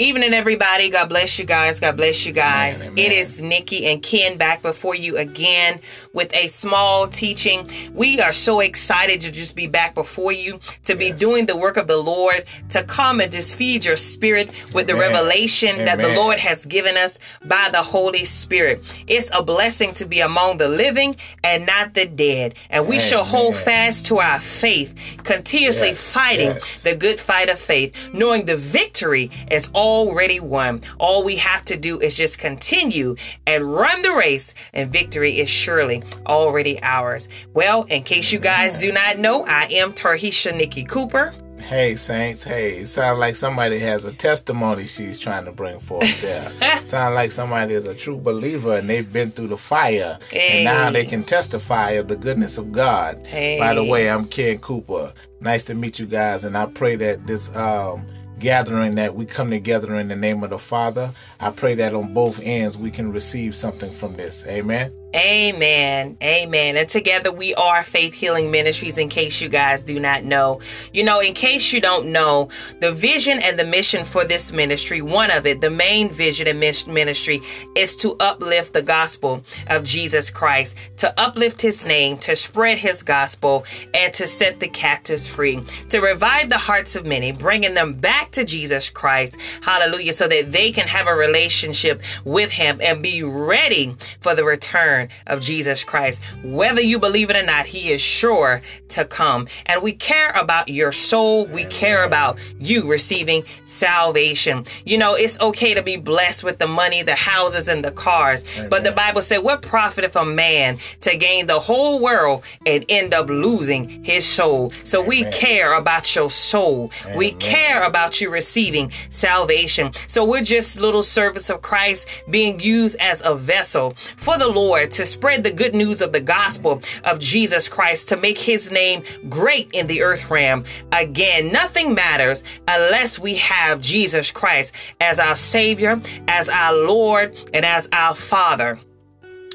Evening, everybody. God bless you guys. God bless you guys. Amen, amen. It is Nikki and Ken back before you again with a small teaching. We are so excited to just be back before you, to be Yes. doing the work of the Lord, to come and just feed your spirit with the Amen. revelation that the Lord has given us by the Holy Spirit. It's a blessing to be among the living and not the dead. And we shall hold fast to our faith, continuously Yes, fighting yes. the good fight of faith, knowing the victory is already won. All we have to do is just continue and run the race, and victory is surely already ours. Well, in case you guys do not know, I am Tarhisha Nikki Cooper. Hey, Saints. Hey, it sounds like somebody has a testimony she's trying to bring forth there. sounds like somebody is a true believer and they've been through the fire. And now they can testify of the goodness of God. Hey. By the way, I'm Ken Cooper. Nice to meet you guys. And I pray that this um, gathering that we come together in the name of the Father, I pray that on both ends we can receive something from this. Amen. Amen. Amen. And together we are Faith Healing Ministries, in case you guys do not know. You know, in case you don't know, the vision and the mission for this ministry, one of it, the main vision and ministry, is to uplift the gospel of Jesus Christ, to uplift his name, to spread his gospel, and to set the captives free, to revive the hearts of many, bringing them back to Jesus Christ. Hallelujah. So that they can have a relationship with him and be ready for the return of Jesus Christ. Whether you believe it or not, he is sure to come. And we care about your soul. We care about you receiving salvation. You know, it's okay to be blessed with the money, the houses, and the cars. But the Bible said, What profiteth a man to gain the whole world and end up losing his soul? So we care about your soul. We care about you receiving salvation. So we're just little servants of Christ being used as a vessel for the Lord to spread the good news of the gospel of Jesus Christ to make his name great in the earth realm. Again, nothing matters unless we have Jesus Christ as our Savior, as our Lord, and as our Father.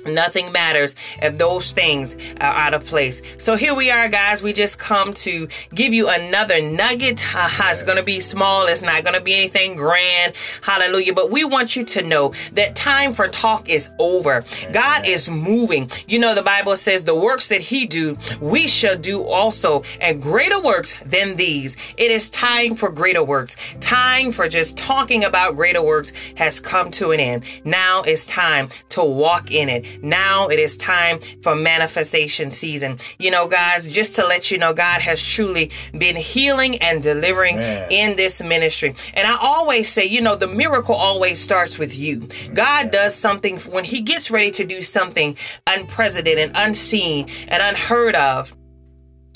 Nothing matters if those things are out of place. So here we are, guys. We just come to give you another nugget. Haha, It's going to be small. It's not going to be anything grand. Hallelujah. But we want you to know that time for talk is over. God is moving. You know, the Bible says the works that he do, we shall do also and greater works than these. It is time for greater works. Time for just talking about greater works has come to an end. Now it's time to walk in it. Now it is time for manifestation season. You know, guys, just to let you know, God has truly been healing and delivering Amen. in this ministry. And I always say, you know, the miracle always starts with you. God does something when He gets ready to do something unprecedented, unseen, and unheard of.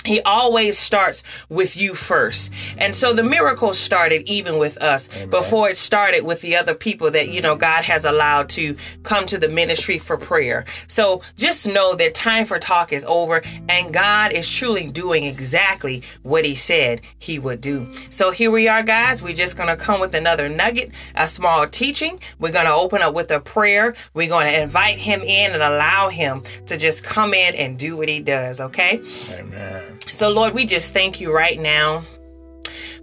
He always starts with you first. And so the miracle started even with us before it started with the other people that, you know, mm-hmm. God has allowed to come to the ministry for prayer. So just know that time for talk is over and God is truly doing exactly what he said he would do. So here we are, guys. We're just going to come with another nugget, a small teaching. We're going to open up with a prayer. We're going to invite him in and allow him to just come in and do what he does. Okay. Amen. So, Lord, we just thank you right now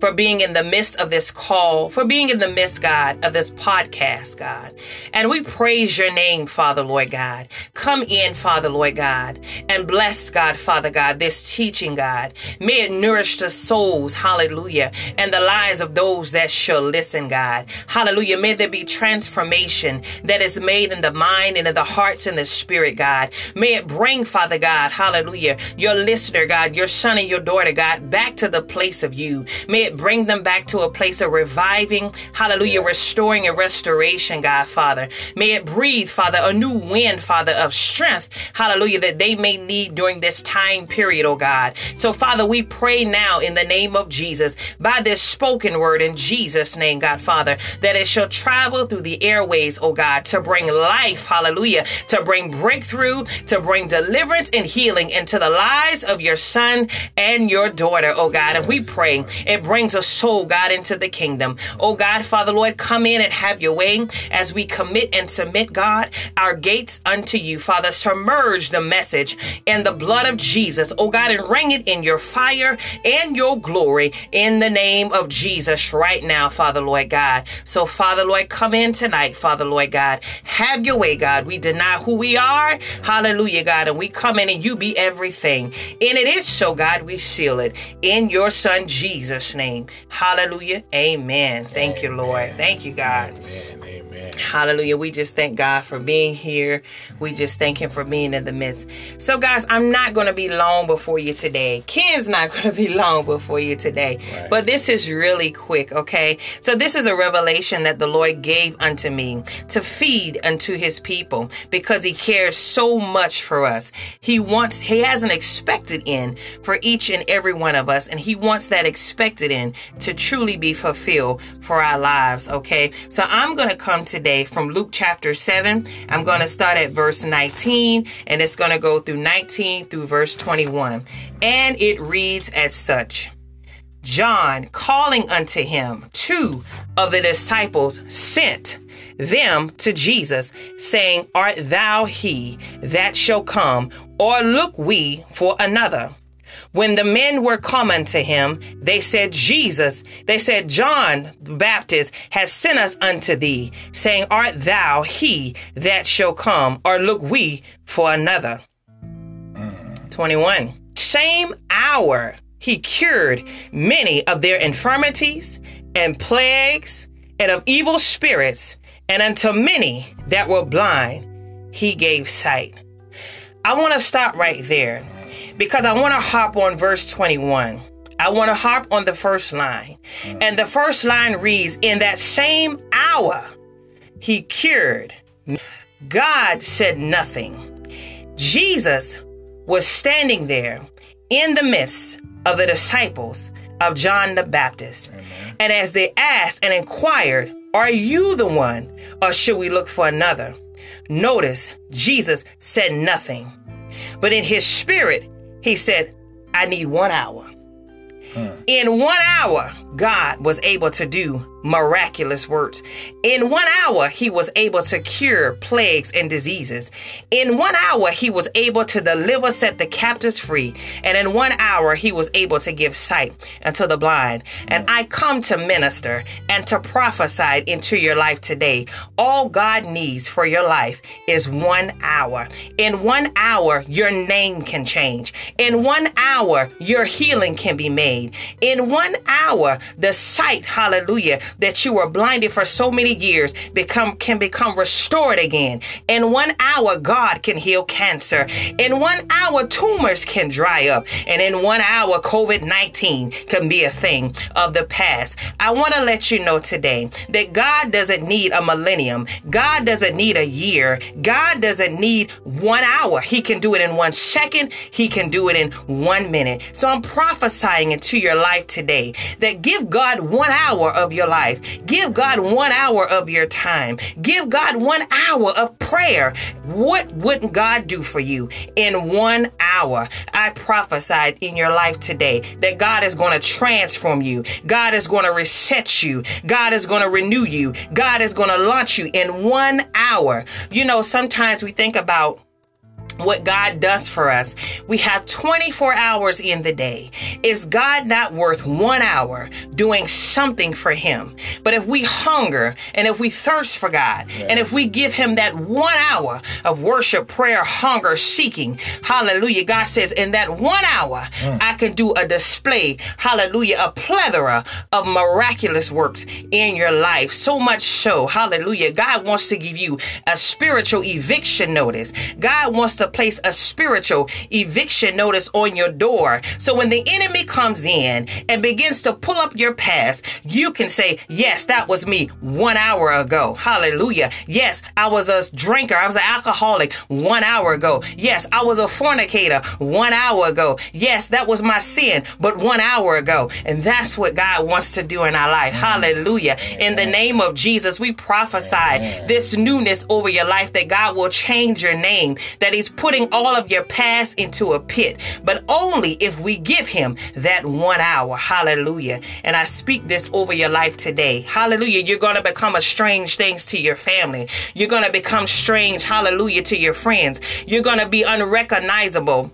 for being in the midst of this call, for being in the midst, God, of this podcast, God. And we praise your name, Father, Lord God. Come in, Father, Lord God, and bless, God, Father God, this teaching, God. May it nourish the souls, hallelujah, and the lives of those that shall listen, God. Hallelujah. May there be transformation that is made in the mind and in the hearts and the spirit, God. May it bring, Father God, hallelujah, your listener, God, your son and your daughter, God, back to the place of you. May it bring them back to a place of reviving, hallelujah, restoring and restoration, God, Father. May it breathe, Father, a new wind, Father, of strength, hallelujah, that they may need during this time period, oh God. So, Father, we pray now in the name of Jesus, by this spoken word in Jesus' name, God, Father, that it shall travel through the airways, oh God, to bring life, hallelujah, to bring breakthrough, to bring deliverance and healing into the lives of your son and your daughter, oh God. And we pray it brings a soul, God, into the kingdom. Oh God, Father Lord, come in and have your way as we commit and submit, God, our gates unto you. Father, submerge the message in the blood of Jesus, oh God, and ring it in your fire and your glory in the name of Jesus right now, Father Lord God. So, Father Lord, come in tonight, Father Lord God. Have your way, God. We deny who we are. Hallelujah, God. And we come in and you be everything. And it is so, God, we seal it in your Son Jesus' name. Hallelujah. Amen. Thank Amen. you, Lord. Thank you, God. Amen. Hallelujah. We just thank God for being here. We just thank Him for being in the midst. So, guys, I'm not going to be long before you today. Ken's not going to be long before you today. Right. But this is really quick, okay? So, this is a revelation that the Lord gave unto me to feed unto His people because He cares so much for us. He wants, He has an expected end for each and every one of us, and He wants that expected end to truly be fulfilled for our lives, okay? So, I'm going to come today today from Luke chapter 7. I'm going to start at verse 19 and it's going to go through 19 through verse 21. And it reads as such John, calling unto him two of the disciples, sent them to Jesus, saying, Art thou he that shall come, or look we for another? When the men were coming to him, they said, Jesus, they said, John the Baptist has sent us unto thee, saying, Art thou he that shall come, or look we for another? Mm. 21. Same hour he cured many of their infirmities and plagues and of evil spirits, and unto many that were blind he gave sight. I want to stop right there because I want to hop on verse 21. I want to hop on the first line. Mm. And the first line reads In that same hour, he cured. God said nothing. Jesus was standing there in the midst of the disciples of John the Baptist. Amen. And as they asked and inquired, Are you the one, or should we look for another? Notice Jesus said nothing. But in his spirit, he said, I need one hour. Hmm. In one hour, God was able to do miraculous works. In one hour, he was able to cure plagues and diseases. In one hour, he was able to deliver, set the captives free. And in one hour, he was able to give sight unto the blind. And I come to minister and to prophesy into your life today. All God needs for your life is one hour. In one hour, your name can change. In one hour, your healing can be made. In one hour, the sight, hallelujah, that you were blinded for so many years become can become restored again. In one hour, God can heal cancer. In one hour, tumors can dry up. And in one hour, COVID 19 can be a thing of the past. I want to let you know today that God doesn't need a millennium. God doesn't need a year. God doesn't need one hour. He can do it in one second. He can do it in one minute. So I'm prophesying into your life today that give God one hour of your life life. Give God one hour of your time. Give God one hour of prayer. What wouldn't God do for you in one hour? I prophesied in your life today that God is going to transform you. God is going to reset you. God is going to renew you. God is going to launch you in one hour. You know, sometimes we think about what God does for us. We have 24 hours in the day. Is God not worth one hour doing something for Him? But if we hunger and if we thirst for God yes. and if we give Him that one hour of worship, prayer, hunger, seeking, hallelujah, God says, in that one hour, mm. I can do a display, hallelujah, a plethora of miraculous works in your life. So much so, hallelujah, God wants to give you a spiritual eviction notice. God wants to to place a spiritual eviction notice on your door. So when the enemy comes in and begins to pull up your past, you can say, Yes, that was me one hour ago. Hallelujah. Yes, I was a drinker. I was an alcoholic one hour ago. Yes, I was a fornicator one hour ago. Yes, that was my sin, but one hour ago. And that's what God wants to do in our life. Mm. Hallelujah. In the name of Jesus, we prophesy this newness over your life that God will change your name, that He's putting all of your past into a pit, but only if we give him that one hour. Hallelujah. And I speak this over your life today. Hallelujah. You're going to become a strange things to your family. You're going to become strange, hallelujah, to your friends. You're going to be unrecognizable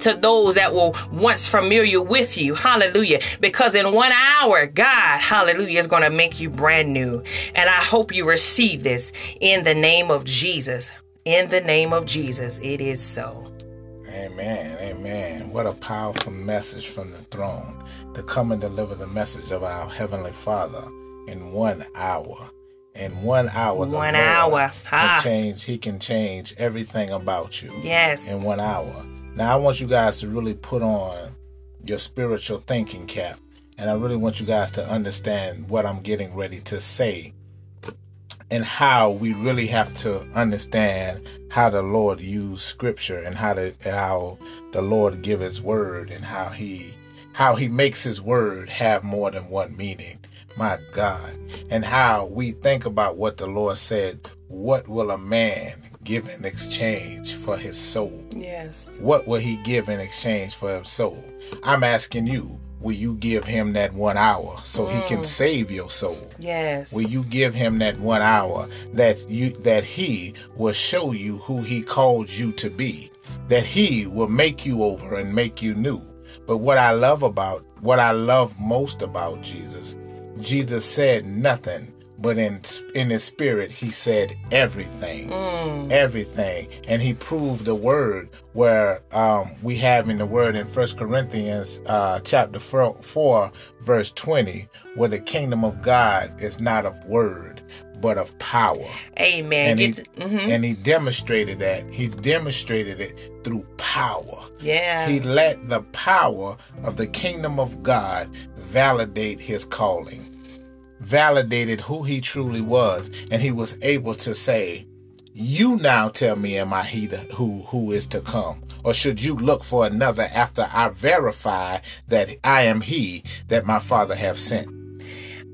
to those that were once familiar with you. Hallelujah. Because in one hour, God, hallelujah, is going to make you brand new. And I hope you receive this in the name of Jesus. In the name of Jesus, it is so. Amen. Amen. What a powerful message from the throne to come and deliver the message of our Heavenly Father in one hour. In one hour, one hour, can ah. change. He can change everything about you. Yes. In one hour. Now, I want you guys to really put on your spiritual thinking cap. And I really want you guys to understand what I'm getting ready to say and how we really have to understand how the Lord used scripture and how the how the Lord give his word and how he how he makes his word have more than one meaning. My God. And how we think about what the Lord said, what will a man give in exchange for his soul? Yes. What will he give in exchange for his soul? I'm asking you, will you give him that one hour so mm. he can mm. save your soul? Yes. Will you give him that one hour that you that he will show you who he called you to be? That he will make you over and make you new. But what I love about what I love most about Jesus, Jesus said nothing but in in his spirit he said everything. Mm. everything. And he proved the word where um, we have in the word in First corinthians uh, chapter 4, 4 verse 20 where the kingdom of god is not of word but of power. Amen. And he, mm-hmm. and he demonstrated that. He demonstrated it through power. Yeah. He let the power of the kingdom of god validate his calling validated who he truly was, and he was able to say, "You now tell me, am I he who who is to come, or should you look for another after I verify that I am he that my Father have sent?"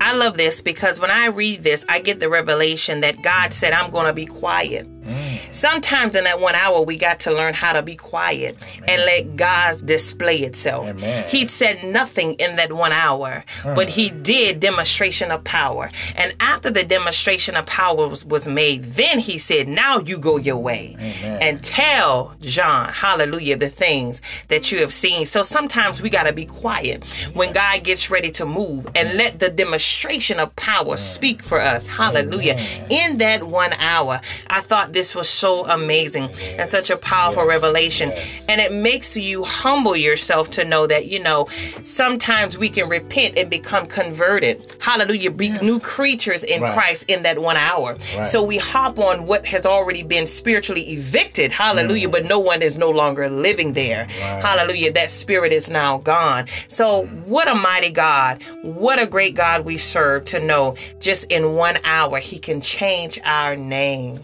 I love this because when I read this, I get the revelation that God said, I'm going to be quiet. Mm. Sometimes in that one hour, we got to learn how to be quiet Amen. and let God display itself. Amen. He said nothing in that one hour, mm. but he did demonstration of power. And after the demonstration of power was, was made, then he said, Now you go your way Amen. and tell John, hallelujah, the things that you have seen. So sometimes we got to be quiet when God gets ready to move and let the demonstration of power speak for us. Hallelujah. In that one hour, I thought this was so amazing yes. and such a powerful yes. revelation. Yes. And it makes you humble yourself to know that, you know, sometimes we can repent and become converted. Hallelujah. Be new creatures in right. Christ in that one hour. Right. So we hop on what has already been spiritually evicted. Hallelujah. Mm. But no one is no longer living there. Right. Hallelujah. That spirit is now gone. So what a mighty God. What a great God we serve to know just in one hour he can change our name.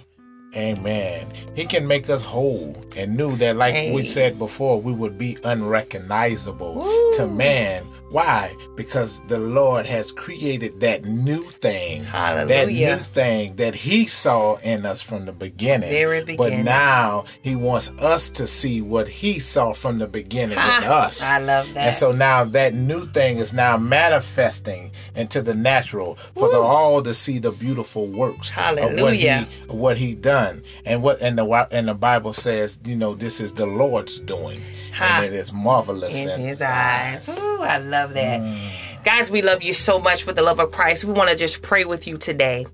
Amen. He can make us whole and new that, like we said before, we would be unrecognizable Woo. to man why? Because the Lord has created that new thing. Hallelujah. That new thing that He saw in us from the beginning. Very beginning. But now He wants us to see what He saw from the beginning ha, in us. I love that. And so now that new thing is now manifesting into the natural for the all to see the beautiful works Hallelujah. of what He what He done. And what and the and the Bible says, you know, this is the Lord's doing. Ha. And it is marvelous in, in His eyes. eyes. Ooh, I love that. Mm. Guys, we love you so much with the love of Christ. We want to just pray with you today.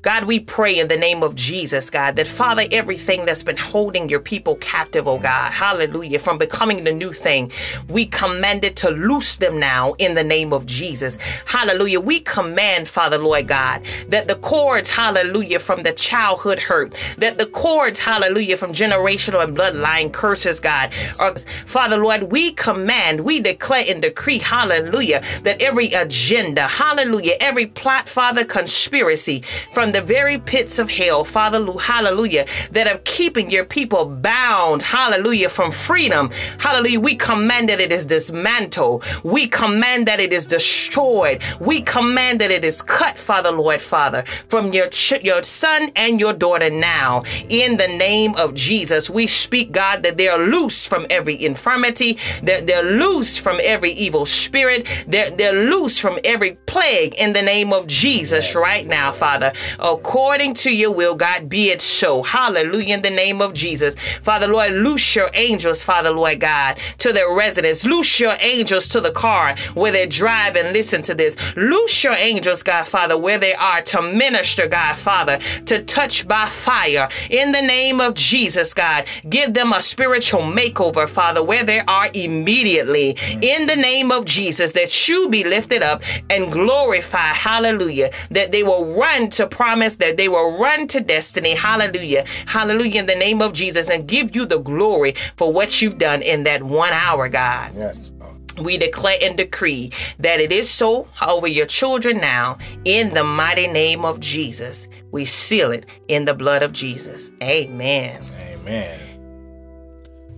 God, we pray in the name of Jesus, God, that Father, everything that's been holding your people captive, oh God, hallelujah, from becoming the new thing, we command it to loose them now in the name of Jesus. Hallelujah. We command, Father, Lord God, that the cords, hallelujah, from the childhood hurt, that the cords, hallelujah, from generational and bloodline curses, God, are, Father, Lord, we command, we declare and decree, hallelujah, that every every agenda, hallelujah, every plot, Father, conspiracy from the very pits of hell, Father, hallelujah, that are keeping your people bound, hallelujah, from freedom. Hallelujah. We command that it is dismantled. We command that it is destroyed. We command that it is cut, Father, Lord, Father, from your, ch- your son and your daughter now. In the name of Jesus, we speak, God, that they are loose from every infirmity, that they're loose from every evil spirit, they're, they're loose from every plague in the name of Jesus yes. right now, Father. According to your will, God, be it so. Hallelujah. In the name of Jesus. Father, Lord, loose your angels, Father, Lord God, to their residence. Loose your angels to the car where they drive and listen to this. Loose your angels, God, Father, where they are to minister, God, Father, to touch by fire. In the name of Jesus, God, give them a spiritual makeover, Father, where they are immediately. In the name of Jesus, that you be lifted up and glorified. Hallelujah. That they will run to promise, that they will run to destiny. Hallelujah. Hallelujah. In the name of Jesus and give you the glory for what you've done in that one hour, God. Yes. We declare and decree that it is so over your children now in the mighty name of Jesus. We seal it in the blood of Jesus. Amen. Amen.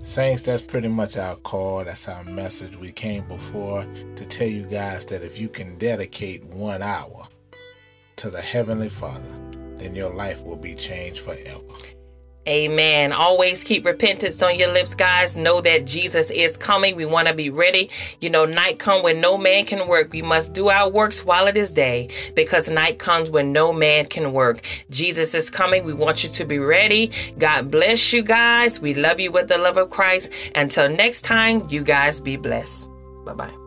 Saints, that's pretty much our call. That's our message. We came before to tell you guys that if you can dedicate one hour to the Heavenly Father, then your life will be changed forever. Amen. Always keep repentance on your lips, guys. Know that Jesus is coming. We want to be ready. You know, night come when no man can work. We must do our works while it is day because night comes when no man can work. Jesus is coming. We want you to be ready. God bless you guys. We love you with the love of Christ. Until next time, you guys be blessed. Bye bye.